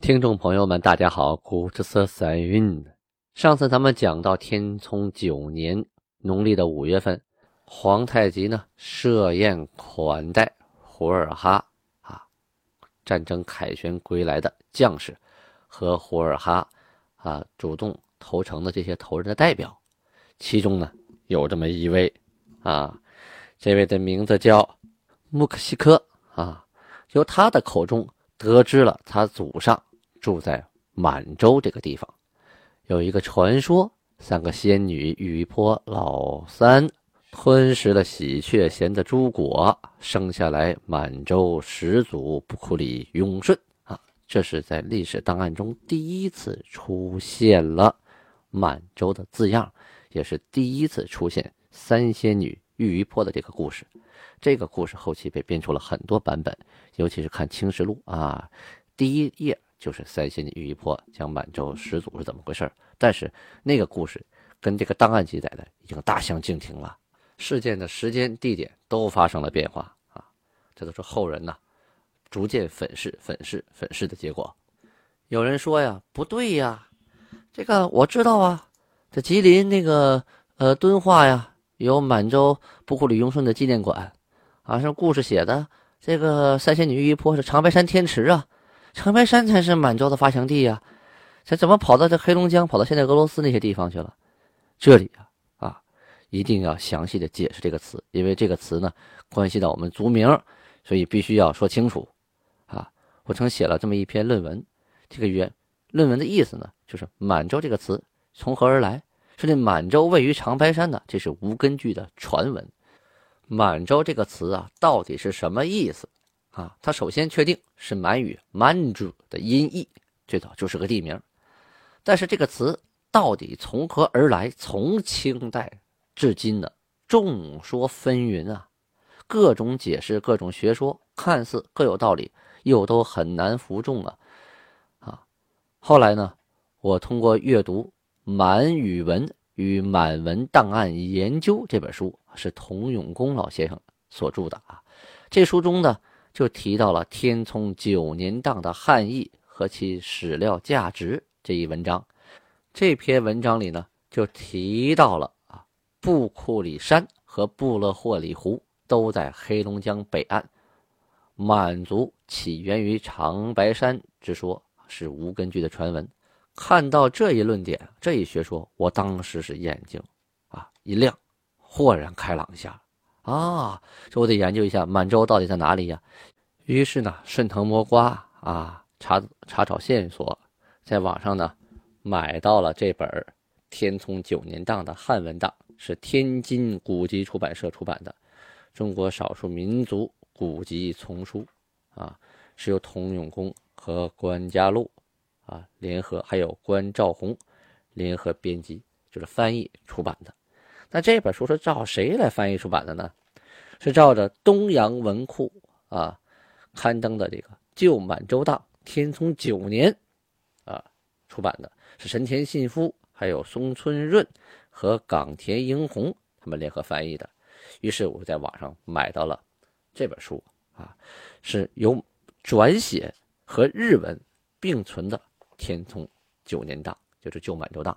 听众朋友们，大家好，古之色三韵。上次咱们讲到天聪九年农历的五月份，皇太极呢设宴款待胡尔哈啊，战争凯旋归来的将士和胡尔哈啊主动投诚的这些头人的代表，其中呢有这么一位啊，这位的名字叫穆克西科啊，由他的口中得知了他祖上。住在满洲这个地方，有一个传说：三个仙女玉坡老三吞食了喜鹊衔的朱果，生下来满洲始祖布库里永顺啊！这是在历史档案中第一次出现了满洲的字样，也是第一次出现三仙女玉鱼坡的这个故事。这个故事后期被编出了很多版本，尤其是看《清石录》啊，第一页。就是三仙玉鱼坡讲满洲始祖是怎么回事但是那个故事跟这个档案记载的已经大相径庭了，事件的时间、地点都发生了变化啊！这都是后人呐逐渐粉饰、粉饰、粉饰的结果。有人说呀，不对呀，这个我知道啊，这吉林那个呃敦化呀，有满洲布库里雍顺的纪念馆啊，是故事写的。这个三仙女玉一坡是长白山天池啊。长白山才是满洲的发祥地呀，这怎么跑到这黑龙江，跑到现在俄罗斯那些地方去了？这里啊啊，一定要详细的解释这个词，因为这个词呢关系到我们族名，所以必须要说清楚啊。我曾写了这么一篇论文，这个原论文的意思呢，就是满洲这个词从何而来？说这满洲位于长白山呢，这是无根据的传闻。满洲这个词啊，到底是什么意思？啊，它首先确定是满语“满族”的音译，最早就是个地名。但是这个词到底从何而来？从清代至今呢，众说纷纭啊，各种解释，各种学说，看似各有道理，又都很难服众啊。啊，后来呢，我通过阅读《满语文与满文档案研究》这本书，是童永功老先生所著的啊，这书中呢。就提到了天聪九年档的汉译和其史料价值这一文章。这篇文章里呢，就提到了啊，布库里山和布勒霍里湖都在黑龙江北岸，满族起源于长白山之说是无根据的传闻。看到这一论点，这一学说，我当时是眼睛啊一亮，豁然开朗一下。啊，这我得研究一下满洲到底在哪里呀？于是呢，顺藤摸瓜啊，查查找线索，在网上呢买到了这本天聪九年档的汉文档，是天津古籍出版社出版的《中国少数民族古籍丛书》啊，是由童永功和关家禄啊联合，还有关兆宏联合编辑，就是翻译出版的。那这本书是照谁来翻译出版的呢？是照着东洋文库啊刊登的这个《旧满洲档》天聪九年啊出版的，是神田信夫、还有松村润和冈田英宏他们联合翻译的。于是我在网上买到了这本书啊，是由转写和日文并存的天聪九年档，就是《旧满洲档》。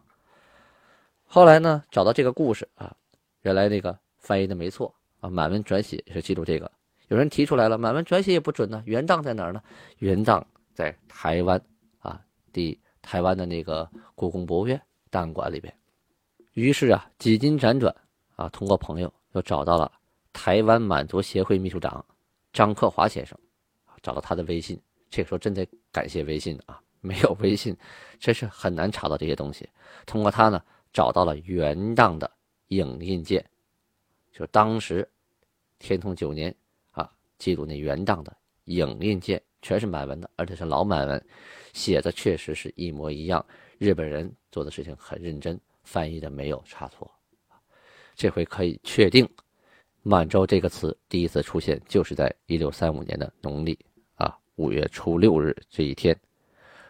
后来呢，找到这个故事啊，原来那个翻译的没错啊，满文转写是记录这个。有人提出来了，满文转写也不准呢，原档在哪儿呢？原档在台湾啊，第台湾的那个故宫博物院档案馆里边。于是啊，几经辗转啊，通过朋友又找到了台湾满族协会秘书长张克华先生，找到他的微信。这个时候真得感谢微信啊，没有微信，真是很难查到这些东西。通过他呢。找到了原档的影印件，就当时天聪九年啊记录那原档的影印件，全是满文的，而且是老满文，写的确实是一模一样。日本人做的事情很认真，翻译的没有差错。这回可以确定，满洲这个词第一次出现就是在一六三五年的农历啊五月初六日这一天，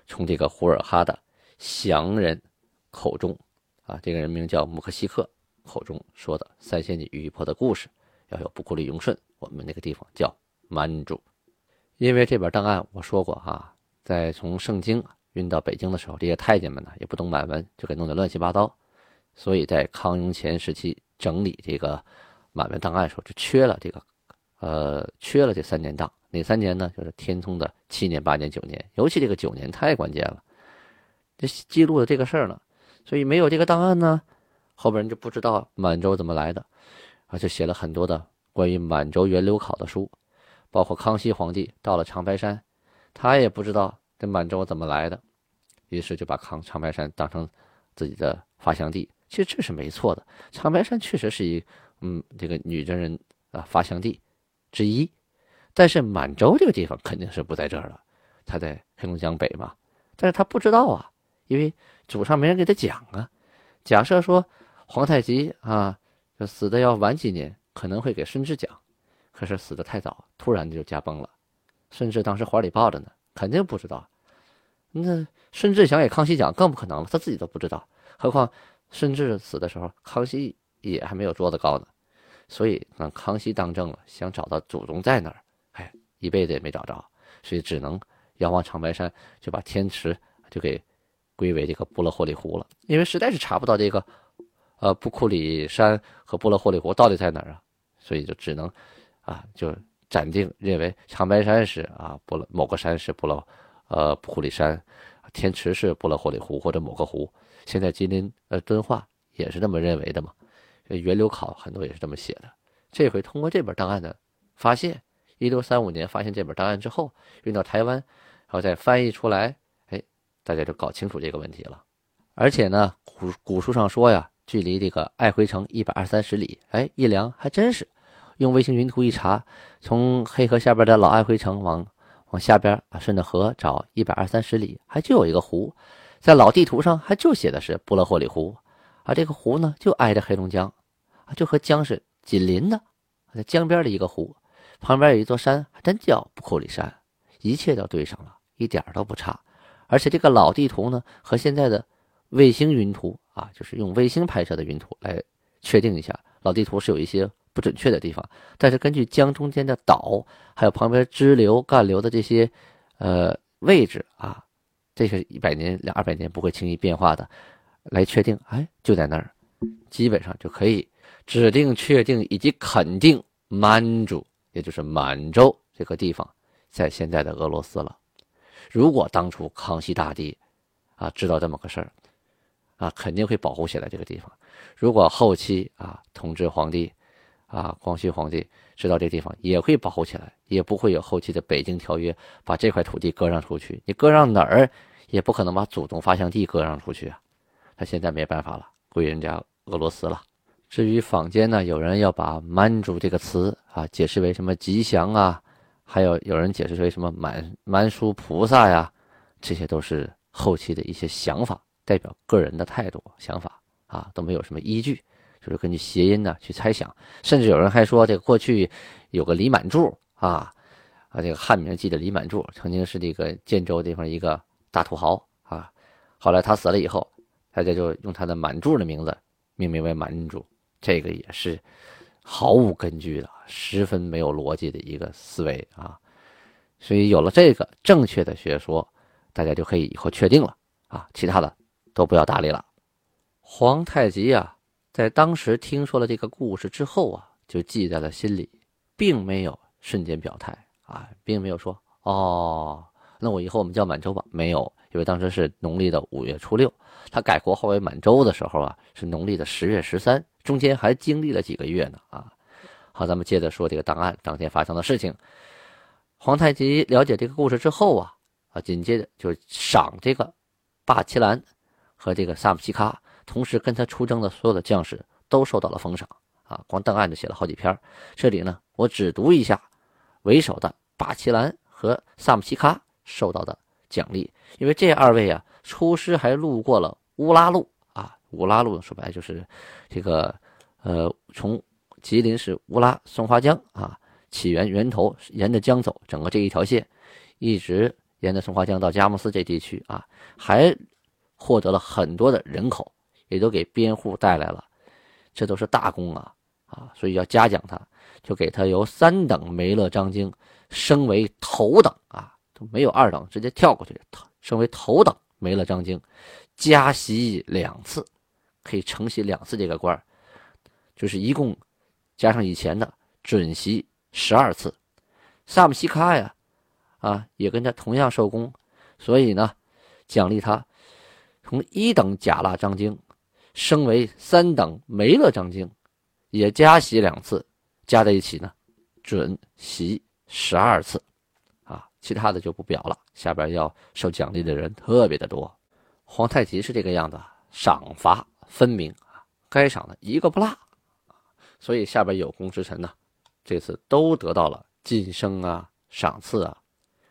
从这个胡尔哈的降人口中啊，这个人名叫穆克西克口中说的三仙女玉婆的故事，要有不库里永顺，我们那个地方叫满洲。因为这本档案我说过哈，在从圣经运到北京的时候，这些太监们呢也不懂满文，就给弄得乱七八糟，所以在康雍乾时期。整理这个满文档案的时候，就缺了这个，呃，缺了这三年档。哪三年呢？就是天聪的七年、八年、九年，尤其这个九年太关键了，这记录的这个事儿呢，所以没有这个档案呢，后边人就不知道满洲怎么来的，啊，就写了很多的关于满洲源流考的书，包括康熙皇帝到了长白山，他也不知道这满洲怎么来的，于是就把康长白山当成自己的发祥地。其实这是没错的，长白山确实是一，嗯，这个女真人啊发祥地之一，但是满洲这个地方肯定是不在这儿了，他在黑龙江北嘛，但是他不知道啊，因为祖上没人给他讲啊。假设说皇太极啊，死的要晚几年，可能会给顺治讲，可是死的太早，突然就驾崩了，顺治当时怀里抱着呢，肯定不知道。那顺治想给康熙讲，更不可能了，他自己都不知道，何况。顺治死的时候，康熙也还没有桌子高呢，所以那康熙当政了，想找到祖宗在哪儿，一辈子也没找着，所以只能遥望长白山，就把天池就给归为这个布勒霍里湖了。因为实在是查不到这个，呃，布库里山和布勒霍里湖到底在哪儿啊，所以就只能啊，就暂定认为长白山是啊布勒某个山是布勒，呃，布库里山，天池是布勒霍里湖或者某个湖。现在吉林呃敦化也是这么认为的嘛？源流考很多也是这么写的。这回通过这本档案的发现，一六三五年发现这本档案之后，运到台湾，然后再翻译出来，哎，大家就搞清楚这个问题了。而且呢，古古书上说呀，距离这个爱辉城一百二三十里，哎，一量还真是。用卫星云图一查，从黑河下边的老爱辉城往往下边啊，顺着河找一百二三十里，还就有一个湖。在老地图上还就写的是布勒霍里湖，而这个湖呢就挨着黑龙江，就和江是紧邻的，在江边的一个湖，旁边有一座山，还真叫布库里山，一切都对上了，一点都不差。而且这个老地图呢和现在的卫星云图啊，就是用卫星拍摄的云图来确定一下，老地图是有一些不准确的地方，但是根据江中间的岛，还有旁边支流干流的这些呃位置啊。这是一百年、两二百年不会轻易变化的，来确定，哎，就在那儿，基本上就可以指定、确定以及肯定满洲，也就是满洲这个地方在现在的俄罗斯了。如果当初康熙大帝啊知道这么个事儿，啊，肯定会保护起来这个地方。如果后期啊同治皇帝啊光绪皇帝知道这地方，也会保护起来，也不会有后期的北京条约把这块土地割让出去。你割让哪儿？也不可能把祖宗发祥地割让出去啊！他现在没办法了，归人家俄罗斯了。至于坊间呢，有人要把“满族”这个词啊解释为什么吉祥啊，还有有人解释为什么满满书菩萨呀，这些都是后期的一些想法，代表个人的态度想法啊，都没有什么依据，就是根据谐音呢去猜想。甚至有人还说，这个过去有个李满柱啊，啊，这个汉名记的李满柱，曾经是这个建州地方一个。大土豪啊，后来他死了以后，大家就用他的满柱的名字命名为满柱，这个也是毫无根据的，十分没有逻辑的一个思维啊。所以有了这个正确的学说，大家就可以以后确定了啊，其他的都不要搭理了。皇太极啊，在当时听说了这个故事之后啊，就记在了心里，并没有瞬间表态啊，并没有说哦。那我以后我们叫满洲吧？没有，因为当时是农历的五月初六，他改国号为满洲的时候啊，是农历的十月十三，中间还经历了几个月呢啊。好，咱们接着说这个档案当天发生的事情。皇太极了解这个故事之后啊，啊，紧接着就赏这个巴奇兰和这个萨姆西卡，同时跟他出征的所有的将士都受到了封赏啊。光档案就写了好几篇，这里呢，我只读一下为首的巴奇兰。和萨姆西卡受到的奖励，因为这二位啊出师还路过了乌拉路，乌拉路说白了就是这个呃从吉林市乌拉松花江啊起源源头沿着江走，整个这一条线一直沿着松花江到佳木斯这地区啊，还获得了很多的人口，也都给边户带来了，这都是大功啊啊，所以要嘉奖他。就给他由三等梅勒章京升为头等啊，都没有二等，直接跳过去，升为头等梅勒章京，加袭两次，可以承袭两次这个官就是一共加上以前的准袭十二次。萨姆西卡呀，啊，也跟他同样受功，所以呢，奖励他从一等甲腊章京升为三等梅勒章京，也加袭两次。加在一起呢，准袭十二次，啊，其他的就不表了。下边要受奖励的人特别的多。皇太极是这个样子，赏罚分明啊，该赏的一个不落，所以下边有功之臣呢，这次都得到了晋升啊、赏赐啊。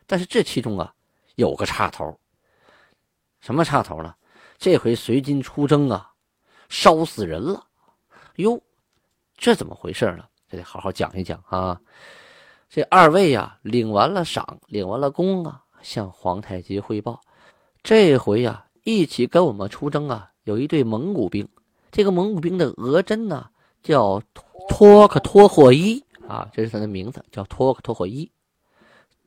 但是这其中啊，有个插头，什么插头呢？这回随军出征啊，烧死人了，哟，这怎么回事呢？这得好好讲一讲啊！这二位呀，领完了赏，领完了功啊，向皇太极汇报。这回呀，一起跟我们出征啊，有一队蒙古兵。这个蒙古兵的额真呢，叫托克托霍伊啊，这是他的名字，叫托克托霍伊。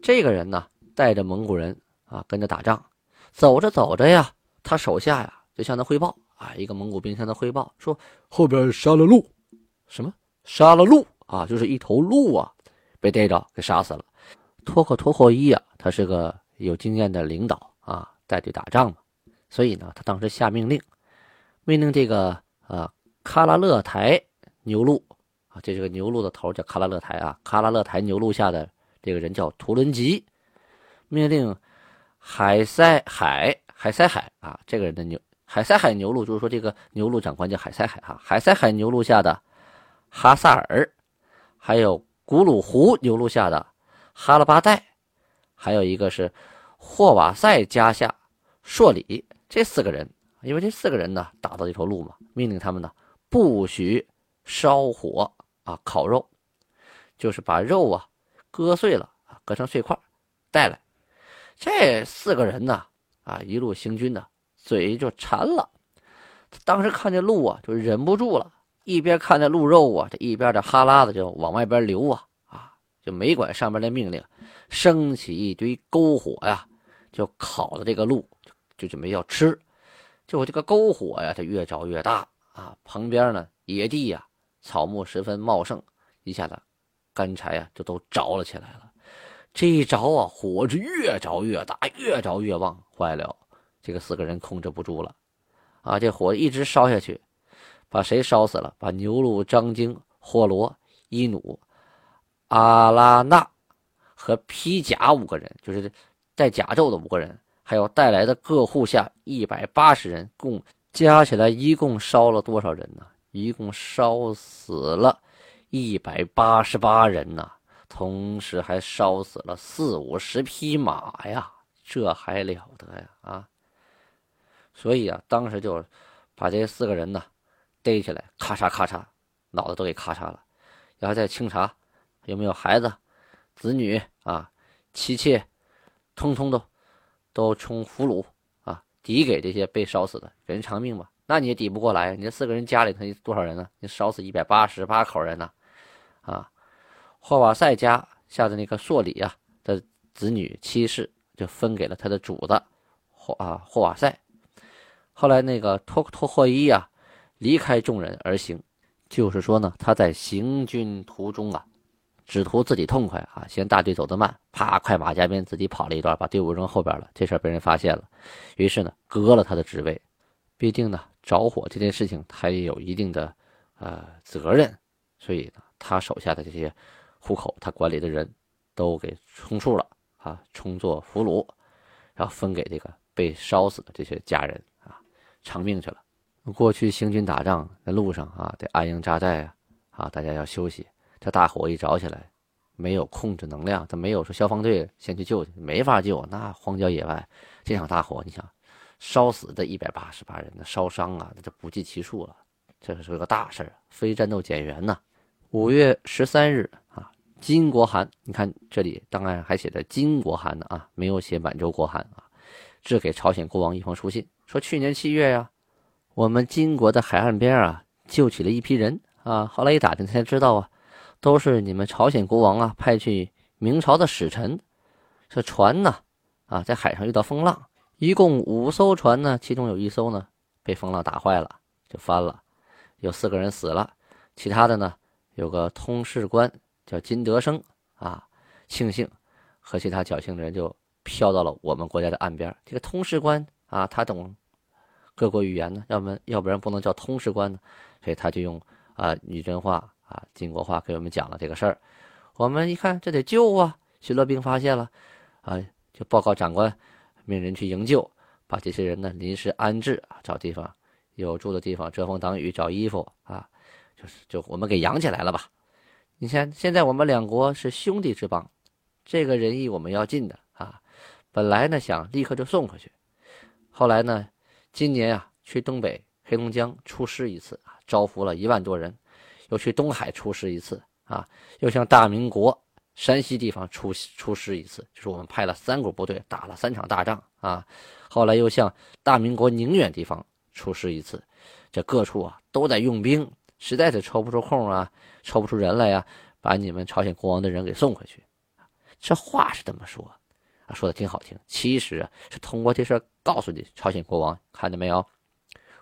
这个人呢，带着蒙古人啊，跟着打仗。走着走着呀，他手下呀，就向他汇报啊，一个蒙古兵向他汇报说，后边杀了鹿，什么？杀了鹿啊，就是一头鹿啊，被逮着给杀死了。托克托霍伊啊，他是个有经验的领导啊，带队打仗嘛，所以呢，他当时下命令，命令这个啊喀拉勒台牛录啊，这是个牛录的头叫喀拉勒台啊，喀拉勒台牛录下的这个人叫图伦吉，命令海塞海海塞海啊，这个人的牛海塞海牛录就是说这个牛录长官叫海塞海哈，海塞海牛录下的。哈萨尔，还有古鲁湖牛录下的哈拉巴代，还有一个是霍瓦塞加下硕里，这四个人，因为这四个人呢打到一头鹿嘛，命令他们呢不许烧火啊烤肉，就是把肉啊割碎了啊割成碎块带来。这四个人呢啊一路行军呢嘴就馋了，当时看见鹿啊就忍不住了。一边看着鹿肉啊，这一边的哈喇子就往外边流啊啊，就没管上边的命令，升起一堆篝火呀，就烤的这个鹿，就准备要吃。就我这个篝火呀，它越着越大啊，旁边呢野地呀，草木十分茂盛，一下子干柴呀就都着了起来了。这一着啊，火是越着越大，越着越旺，坏了，这个四个人控制不住了啊，这火一直烧下去。把谁烧死了？把牛录张京、霍罗、伊努、阿拉纳和披甲五个人，就是带甲胄的五个人，还有带来的各户下一百八十人，共加起来一共烧了多少人呢？一共烧死了一百八十八人呐！同时还烧死了四五十匹马呀！这还了得呀！啊！所以啊，当时就把这四个人呢。逮起来，咔嚓咔嚓，脑子都给咔嚓了，然后再清查有没有孩子、子女啊、妻妾，通通都都充俘虏啊，抵给这些被烧死的，人偿命吧。那你也抵不过来，你这四个人家里头多少人呢？你烧死一百八十八口人呢？啊，霍瓦塞家下的那个朔里啊的子女妻室，就分给了他的主子霍啊霍瓦塞。后来那个托托霍伊啊。离开众人而行，就是说呢，他在行军途中啊，只图自己痛快啊，嫌大队走得慢，啪，快马加鞭，自己跑了一段，把队伍扔后边了。这事儿被人发现了，于是呢，革了他的职位。毕竟呢，着火这件事情，他也有一定的呃责任，所以呢，他手下的这些户口，他管理的人都给充数了啊，充作俘虏，然后分给这个被烧死的这些家人啊，偿命去了。过去行军打仗，在路上啊，得安营扎寨啊，啊，大家要休息。这大火一着起来，没有控制能量，他没有说消防队先去救去，没法救。那荒郊野外这场大火，你想烧死的一百八十八人，那烧伤啊，那这不计其数了。这可是个大事儿，非战斗减员呐。五月十三日啊，金国函，你看这里档案还写着金国函呢啊，没有写满洲国函啊。致给朝鲜国王一封书信，说去年七月呀，我们金国的海岸边啊，救起了一批人啊。后来一打听才知道啊。都是你们朝鲜国王啊派去明朝的使臣，这船呢啊在海上遇到风浪，一共五艘船呢，其中有一艘呢被风浪打坏了，就翻了，有四个人死了，其他的呢有个通事官叫金德生啊，庆幸和其他侥幸的人就飘到了我们国家的岸边。这个通事官啊，他懂各国语言呢，要不然要不然不能叫通事官呢，所以他就用啊女真话。啊，金国华给我们讲了这个事儿，我们一看这得救啊！巡逻兵发现了，啊，就报告长官，命人去营救，把这些人呢临时安置啊，找地方有住的地方，遮风挡雨，找衣服啊，就是就我们给养起来了吧。你看现在我们两国是兄弟之邦，这个仁义我们要尽的啊。本来呢想立刻就送回去，后来呢，今年啊去东北黑龙江出师一次啊，招服了一万多人。又去东海出师一次啊，又向大明国山西地方出出师一次，就是我们派了三股部队打了三场大仗啊。后来又向大明国宁远地方出师一次，这各处啊都在用兵，实在是抽不出空啊，抽不出人来呀，把你们朝鲜国王的人给送回去。这话是这么说，说的挺好听，其实啊是通过这事告诉你朝鲜国王，看见没有，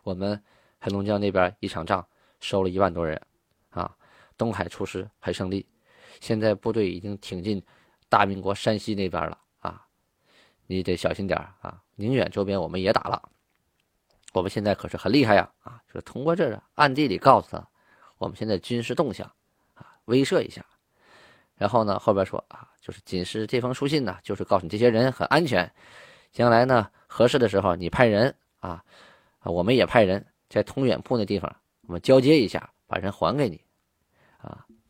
我们黑龙江那边一场仗收了一万多人。东海出师还胜利，现在部队已经挺进大明国山西那边了啊，你得小心点啊！宁远周边我们也打了，我们现在可是很厉害呀！啊，就是通过这暗地里告诉他，我们现在军事动向啊，威慑一下。然后呢，后边说啊，就是仅是这封书信呢，就是告诉你这些人很安全，将来呢合适的时候你派人啊，我们也派人在通远铺那地方，我们交接一下，把人还给你。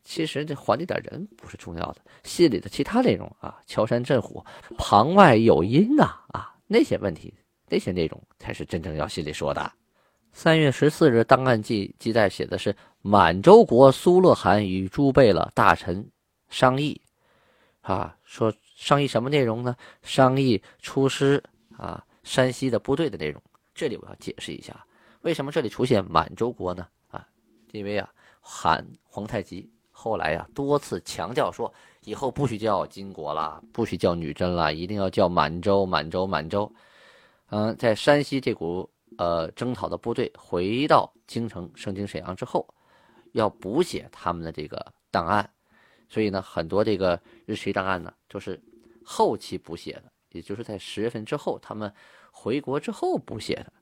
其实这还你点人不是重要的，信里的其他内容啊，敲山震虎，旁外有音呐，啊，那些问题，那些内容才是真正要心里说的。三月十四日，档案记记载写的是满洲国苏勒汗与朱贝勒大臣商议，啊，说商议什么内容呢？商议出师啊，山西的部队的内容。这里我要解释一下，为什么这里出现满洲国呢？啊，因为啊。喊皇太极后来呀，多次强调说，以后不许叫金国了，不许叫女真了，一定要叫满洲，满洲，满洲。嗯，在山西这股呃征讨的部队回到京城，盛京沈阳之后，要补写他们的这个档案，所以呢，很多这个日期档案呢，就是后期补写的，也就是在十月份之后，他们回国之后补写的。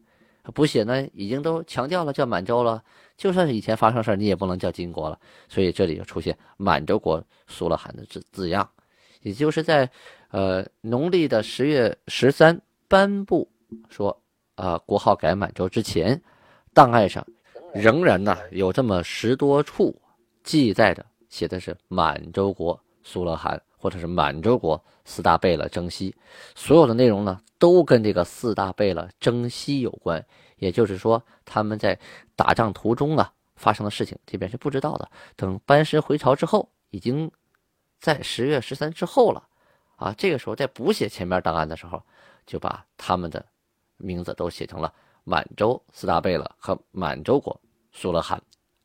补写呢，已经都强调了叫满洲了，就算是以前发生事，你也不能叫金国了。所以这里就出现满洲国苏勒汗的字字样，也就是在呃农历的十月十三颁布说啊国号改满洲之前，档案上仍然呢有这么十多处记载的写的是满洲国苏勒汗或者是满洲国四大贝勒征西，所有的内容呢。都跟这个四大贝勒征西有关，也就是说，他们在打仗途中啊发生的事情，这边是不知道的。等班师回朝之后，已经在十月十三之后了，啊，这个时候在补写前面档案的时候，就把他们的名字都写成了满洲四大贝勒和满洲国苏勒汗，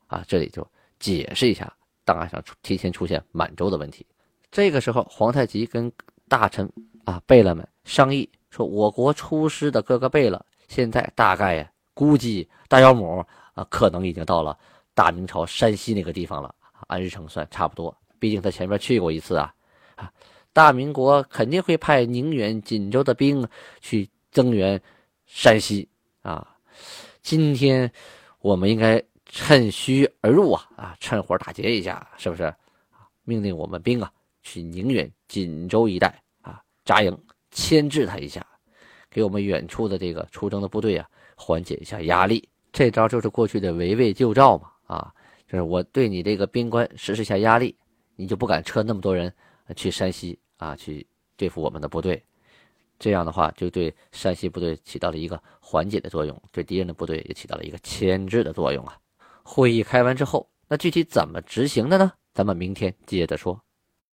啊，这里就解释一下档案上提前出现满洲的问题。这个时候，皇太极跟大臣啊贝勒们商议。说我国出师的各个贝勒，现在大概呀，估计大妖母啊，可能已经到了大明朝山西那个地方了。按日程算，差不多。毕竟他前面去过一次啊，啊，大明国肯定会派宁远、锦州的兵去增援山西啊。今天我们应该趁虚而入啊，啊，趁火打劫一下，是不是？命令我们兵啊，去宁远、锦州一带啊扎营。牵制他一下，给我们远处的这个出征的部队啊缓解一下压力。这招就是过去的围魏救赵嘛，啊，就是我对你这个边关实施一下压力，你就不敢撤那么多人去山西啊，去对付我们的部队。这样的话，就对山西部队起到了一个缓解的作用，对敌人的部队也起到了一个牵制的作用啊。会议开完之后，那具体怎么执行的呢？咱们明天接着说。